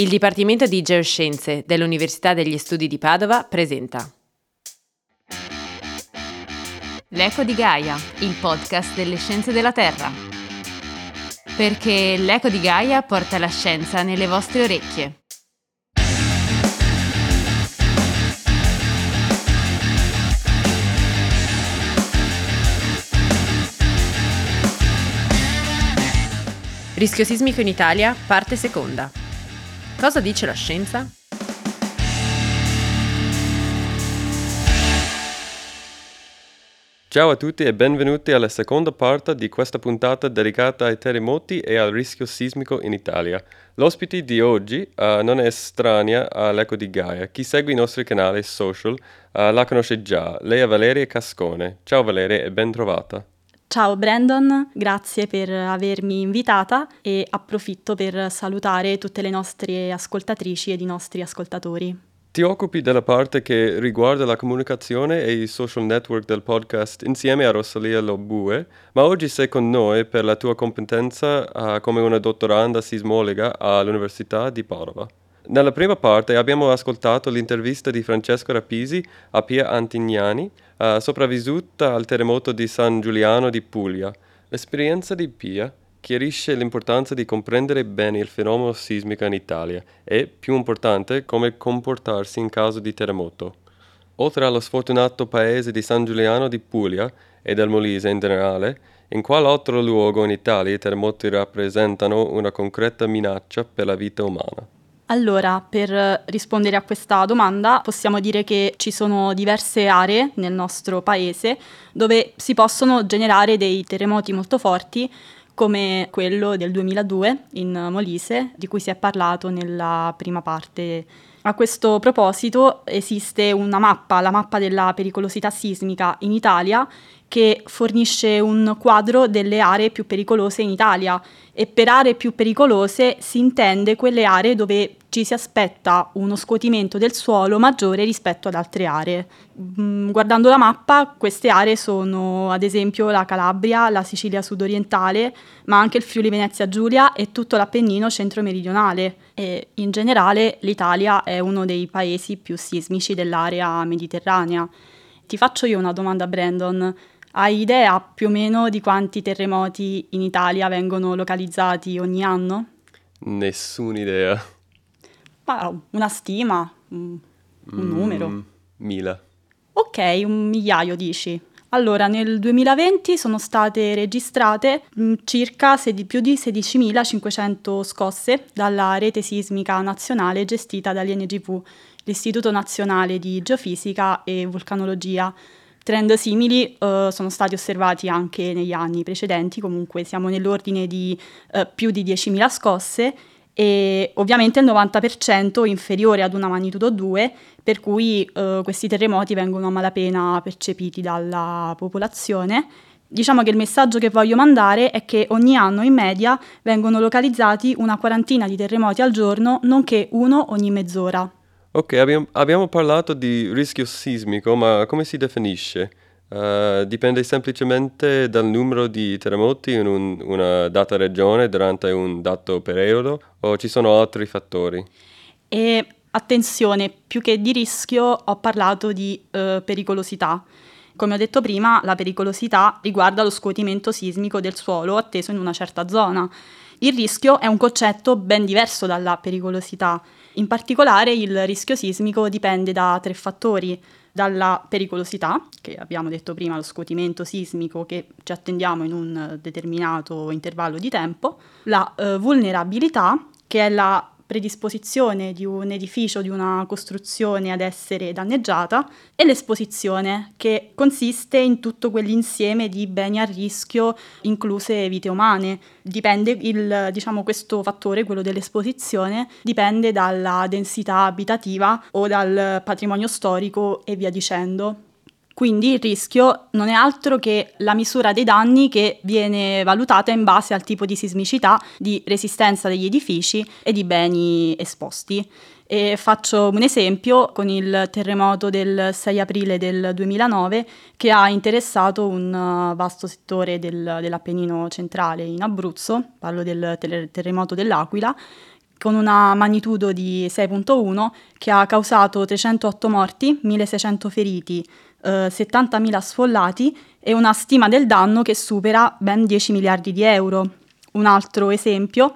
Il Dipartimento di Geoscienze dell'Università degli Studi di Padova presenta L'Eco di Gaia, il podcast delle scienze della Terra. Perché l'Eco di Gaia porta la scienza nelle vostre orecchie. Rischio sismico in Italia, parte seconda. Cosa dice la scienza? Ciao a tutti e benvenuti alla seconda parte di questa puntata dedicata ai terremoti e al rischio sismico in Italia. L'ospite di oggi uh, non è estranea all'Eco di Gaia. Chi segue i nostri canali social uh, la conosce già. Lei è Valeria Cascone. Ciao Valeria e ben trovata. Ciao Brandon, grazie per avermi invitata e approfitto per salutare tutte le nostre ascoltatrici ed i nostri ascoltatori. Ti occupi della parte che riguarda la comunicazione e i social network del podcast insieme a Rosalia Lobue, ma oggi sei con noi per la tua competenza uh, come una dottoranda sismologa all'Università di Padova. Nella prima parte abbiamo ascoltato l'intervista di Francesco Rapisi a Pia Antignani, uh, sopravvissuta al terremoto di San Giuliano di Puglia. L'esperienza di Pia chiarisce l'importanza di comprendere bene il fenomeno sismico in Italia e, più importante, come comportarsi in caso di terremoto. Oltre allo sfortunato paese di San Giuliano di Puglia e del Molise in generale, in quale altro luogo in Italia i terremoti rappresentano una concreta minaccia per la vita umana? Allora, per rispondere a questa domanda possiamo dire che ci sono diverse aree nel nostro paese dove si possono generare dei terremoti molto forti come quello del 2002 in Molise, di cui si è parlato nella prima parte. A questo proposito esiste una mappa, la mappa della pericolosità sismica in Italia, che fornisce un quadro delle aree più pericolose in Italia e per aree più pericolose si intende quelle aree dove ci si aspetta uno scuotimento del suolo maggiore rispetto ad altre aree. Mm, guardando la mappa, queste aree sono ad esempio la Calabria, la Sicilia sudorientale, ma anche il Friuli Venezia Giulia e tutto l'Appennino centro-meridionale. E in generale l'Italia è uno dei paesi più sismici dell'area mediterranea. Ti faccio io una domanda, Brandon. Hai idea più o meno di quanti terremoti in Italia vengono localizzati ogni anno? Nessuna idea. Ma una stima, un, un mm, numero. Mila. Ok, un migliaio dici. Allora, nel 2020 sono state registrate mm, circa sedi- più di 16.500 scosse dalla rete sismica nazionale gestita dall'INGV, l'Istituto Nazionale di Geofisica e Vulcanologia. Trend simili uh, sono stati osservati anche negli anni precedenti, comunque siamo nell'ordine di uh, più di 10.000 scosse e ovviamente il 90% inferiore ad una magnitudo 2, per cui uh, questi terremoti vengono a malapena percepiti dalla popolazione. Diciamo che il messaggio che voglio mandare è che ogni anno in media vengono localizzati una quarantina di terremoti al giorno, nonché uno ogni mezz'ora. Ok, abbiamo, abbiamo parlato di rischio sismico, ma come si definisce? Uh, dipende semplicemente dal numero di terremoti in un, una data regione durante un dato periodo o ci sono altri fattori? E attenzione, più che di rischio ho parlato di uh, pericolosità. Come ho detto prima, la pericolosità riguarda lo scuotimento sismico del suolo atteso in una certa zona. Il rischio è un concetto ben diverso dalla pericolosità. In particolare il rischio sismico dipende da tre fattori, dalla pericolosità, che abbiamo detto prima, lo scuotimento sismico che ci attendiamo in un determinato intervallo di tempo, la eh, vulnerabilità, che è la predisposizione di un edificio, di una costruzione ad essere danneggiata e l'esposizione, che consiste in tutto quell'insieme di beni a rischio, incluse vite umane. Dipende il, diciamo, questo fattore, quello dell'esposizione, dipende dalla densità abitativa o dal patrimonio storico e via dicendo. Quindi il rischio non è altro che la misura dei danni che viene valutata in base al tipo di sismicità, di resistenza degli edifici e di beni esposti. E faccio un esempio con il terremoto del 6 aprile del 2009 che ha interessato un uh, vasto settore del, dell'Appennino centrale in Abruzzo, parlo del ter- terremoto dell'Aquila, con una magnitudo di 6.1 che ha causato 308 morti, 1600 feriti, eh, 70.000 sfollati e una stima del danno che supera ben 10 miliardi di euro. Un altro esempio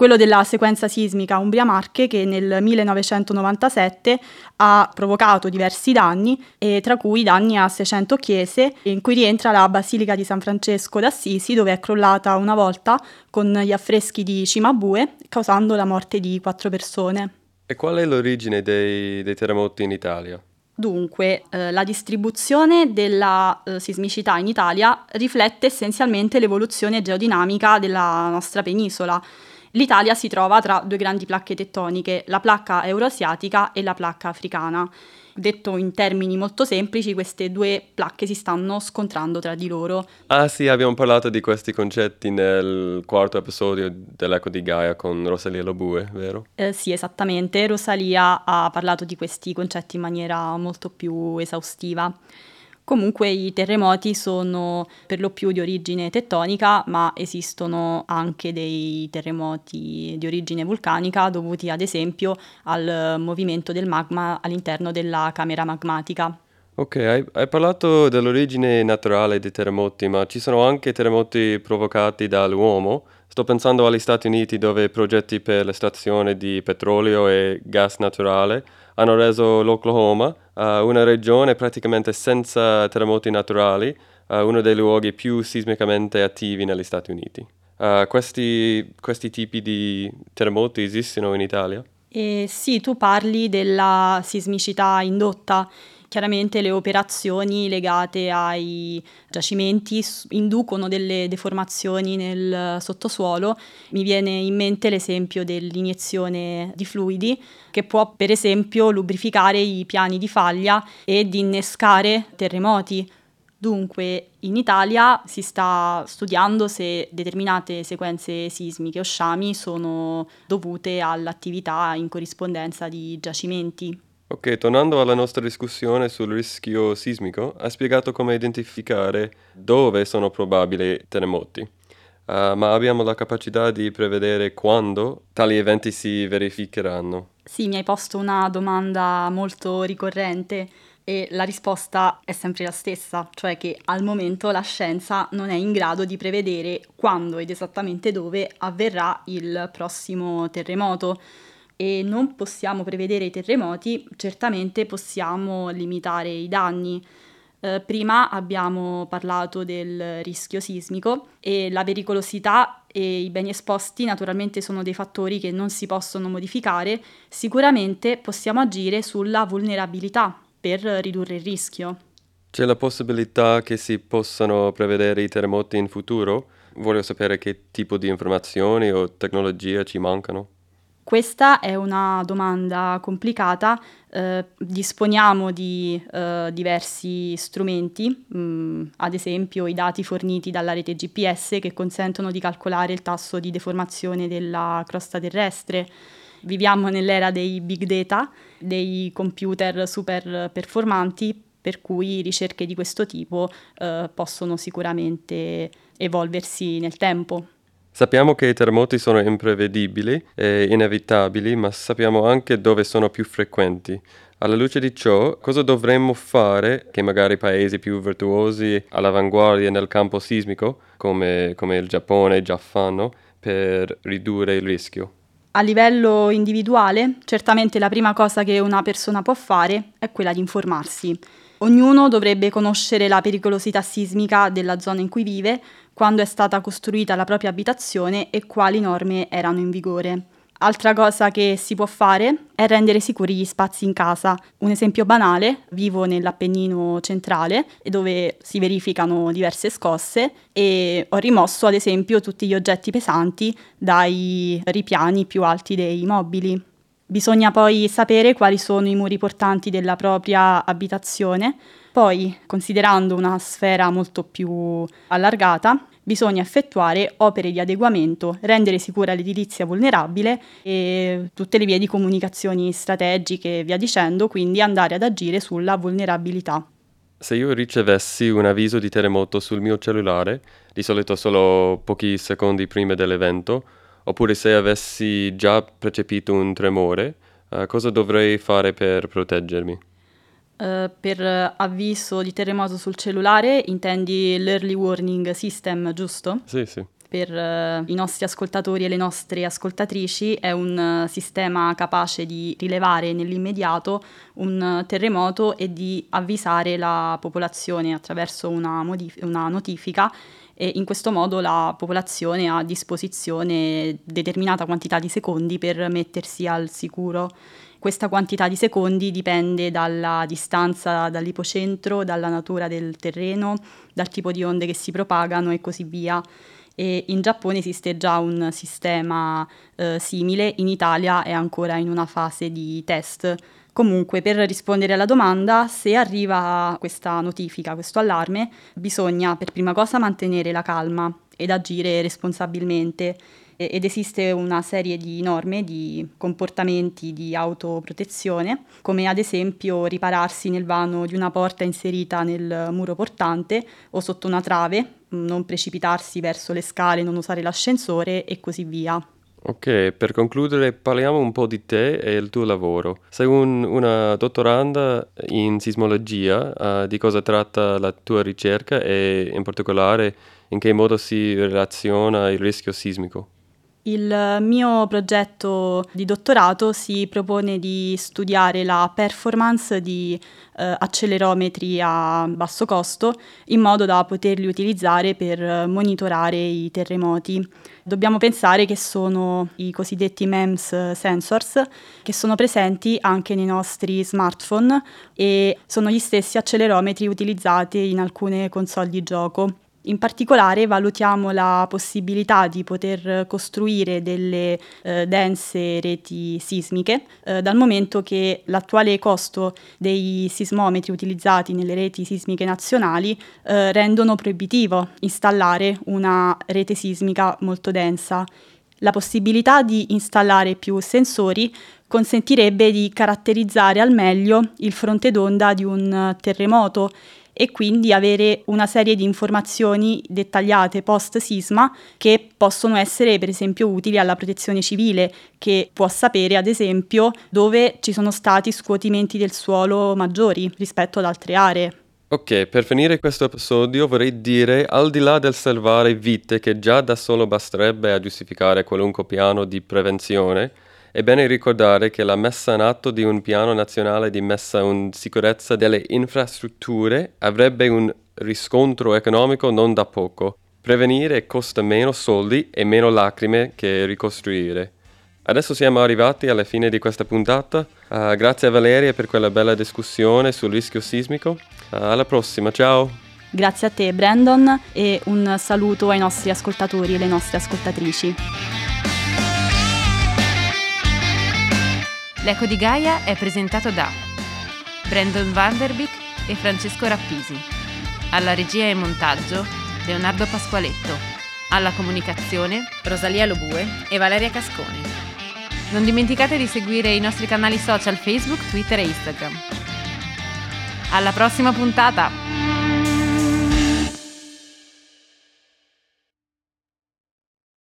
quello della sequenza sismica Umbria-Marche che nel 1997 ha provocato diversi danni, tra cui danni a 600 chiese, in cui rientra la Basilica di San Francesco d'Assisi, dove è crollata una volta con gli affreschi di Cimabue, causando la morte di quattro persone. E qual è l'origine dei, dei terremoti in Italia? Dunque, eh, la distribuzione della eh, sismicità in Italia riflette essenzialmente l'evoluzione geodinamica della nostra penisola. L'Italia si trova tra due grandi placche tettoniche, la placca euroasiatica e la placca africana. Detto in termini molto semplici, queste due placche si stanno scontrando tra di loro. Ah sì, abbiamo parlato di questi concetti nel quarto episodio dell'Eco di Gaia con Rosalia Lobue, vero? Eh, sì, esattamente. Rosalia ha parlato di questi concetti in maniera molto più esaustiva. Comunque i terremoti sono per lo più di origine tettonica, ma esistono anche dei terremoti di origine vulcanica dovuti ad esempio al movimento del magma all'interno della camera magmatica. Ok, hai, hai, parlato dell'origine naturale dei terremoti, ma ci sono anche terremoti provocati dall'uomo. Sto pensando agli Stati Uniti dove progetti per l'estrazione di petrolio e gas naturale hanno reso l'Oklahoma una regione praticamente senza terremoti naturali, uh, uno dei luoghi più sismicamente attivi negli Stati Uniti. Uh, questi, questi, tipi di terremoti esistono in Italia? Eh, sì, tu parli della sismicità indotta Chiaramente le operazioni legate ai giacimenti inducono delle deformazioni nel sottosuolo. Mi viene in mente l'esempio dell'iniezione di fluidi che può per esempio lubrificare i piani di faglia ed innescare terremoti. Dunque, in Italia si sta studiando se determinate sequenze sismiche o sciami sono dovute all'attività in corrispondenza di giacimenti. Ok, tornando alla nostra discussione sul rischio sismico, ha spiegato come identificare dove sono probabili terremoti, uh, ma abbiamo la capacità di prevedere quando tali eventi si verificheranno. Sì, mi hai posto una domanda molto ricorrente e la risposta è sempre la stessa, cioè che al momento la scienza non è in grado di prevedere quando ed esattamente dove avverrà il prossimo terremoto e non possiamo prevedere i terremoti, certamente possiamo limitare i danni. Eh, prima abbiamo parlato del rischio sismico e la pericolosità e i beni esposti naturalmente sono dei fattori che non si possono modificare, sicuramente possiamo agire sulla vulnerabilità per ridurre il rischio. C'è la possibilità che si possano prevedere i terremoti in futuro? Voglio sapere che tipo di informazioni o tecnologia ci mancano. Questa è una domanda complicata, eh, disponiamo di eh, diversi strumenti, mh, mm, ad esempio i dati forniti dalla rete GPS che consentono di calcolare il tasso di deformazione della crosta terrestre. Viviamo nell'era dei big data, dei computer super performanti, per cui ricerche di questo tipo eh, possono sicuramente evolversi nel tempo. Sappiamo che i terremoti sono imprevedibili e inevitabili, ma sappiamo anche dove sono più frequenti. Alla luce di ciò, cosa dovremmo fare che magari paesi più virtuosi all'avanguardia nel campo sismico, come, come il Giappone, già fanno, per ridurre il rischio? A livello individuale, certamente la prima cosa che una persona può fare è quella di informarsi. Ognuno dovrebbe conoscere la pericolosità sismica della zona in cui vive, quando è stata costruita la propria abitazione e quali norme erano in vigore. Altra cosa che si può fare è rendere sicuri gli spazi in casa. Un esempio banale, vivo nell'Appennino centrale dove si verificano diverse scosse e ho rimosso ad esempio tutti gli oggetti pesanti dai ripiani più alti dei mobili. Bisogna poi sapere quali sono i muri portanti della propria abitazione, poi considerando una sfera molto più allargata, bisogna effettuare opere di adeguamento, rendere sicura l'edilizia vulnerabile e tutte le vie di comunicazioni strategiche e via dicendo, quindi andare ad agire sulla vulnerabilità. Se io ricevessi un avviso di terremoto sul mio cellulare, di solito solo pochi secondi prima dell'evento, Oppure se avessi già percepito un tremore, uh, cosa dovrei fare per proteggermi? Uh, per avviso di terremoto sul cellulare intendi l'early warning system, giusto? Sì, sì per uh, i nostri ascoltatori e le nostre ascoltatrici è un uh, sistema capace di rilevare nell'immediato un terremoto e di avvisare la popolazione attraverso una, modif- una notifica e in questo modo la popolazione ha a disposizione determinata quantità di secondi per mettersi al sicuro. Questa quantità di secondi dipende dalla distanza dall'ipocentro, dalla natura del terreno, dal tipo di onde che si propagano e così via e in Giappone esiste già un sistema eh, simile, in Italia è ancora in una fase di test. Comunque, per rispondere alla domanda, se arriva questa notifica, questo allarme, bisogna per prima cosa mantenere la calma ed agire responsabilmente ed esiste una serie di norme, di comportamenti di autoprotezione, come ad esempio ripararsi nel vano di una porta inserita nel muro portante o sotto una trave, non precipitarsi verso le scale, non usare l'ascensore e così via. Ok, per concludere parliamo un po' di te e il tuo lavoro. Sei un, una dottoranda in sismologia, uh, di cosa tratta la tua ricerca e in particolare in che modo si relaziona il rischio sismico? Il mio progetto di dottorato si propone di studiare la performance di eh, accelerometri a basso costo in modo da poterli utilizzare per monitorare i terremoti. Dobbiamo pensare che sono i cosiddetti MEMS sensors che sono presenti anche nei nostri smartphone e sono gli stessi accelerometri utilizzati in alcune console di gioco. In particolare valutiamo la possibilità di poter costruire delle eh, dense reti sismiche, eh, dal momento che l'attuale costo dei sismometri utilizzati nelle reti sismiche nazionali eh, rendono proibitivo installare una rete sismica molto densa. La possibilità di installare più sensori consentirebbe di caratterizzare al meglio il fronte d'onda di un terremoto e quindi avere una serie di informazioni dettagliate post sisma che possono essere per esempio utili alla protezione civile che può sapere ad esempio dove ci sono stati scuotimenti del suolo maggiori rispetto ad altre aree. Ok, per finire questo episodio vorrei dire, al di là del salvare vite che già da solo basterebbe a giustificare qualunque piano di prevenzione, è bene ricordare che la messa in atto di un piano nazionale di messa in sicurezza delle infrastrutture avrebbe un riscontro economico non da poco. Prevenire costa meno soldi e meno lacrime che ricostruire. Adesso siamo arrivati alla fine di questa puntata. Uh, grazie a Valeria per quella bella discussione sul rischio sismico. Uh, alla prossima, ciao! Grazie a te Brandon e un saluto ai nostri ascoltatori e alle nostre ascoltatrici. L'Eco di Gaia è presentato da Brandon Vanderbeek e Francesco Rappisi. Alla regia e montaggio Leonardo Pasqualetto. Alla comunicazione Rosalia Lobue e Valeria Cascone. Non dimenticate di seguire i nostri canali social Facebook, Twitter e Instagram. Alla prossima puntata!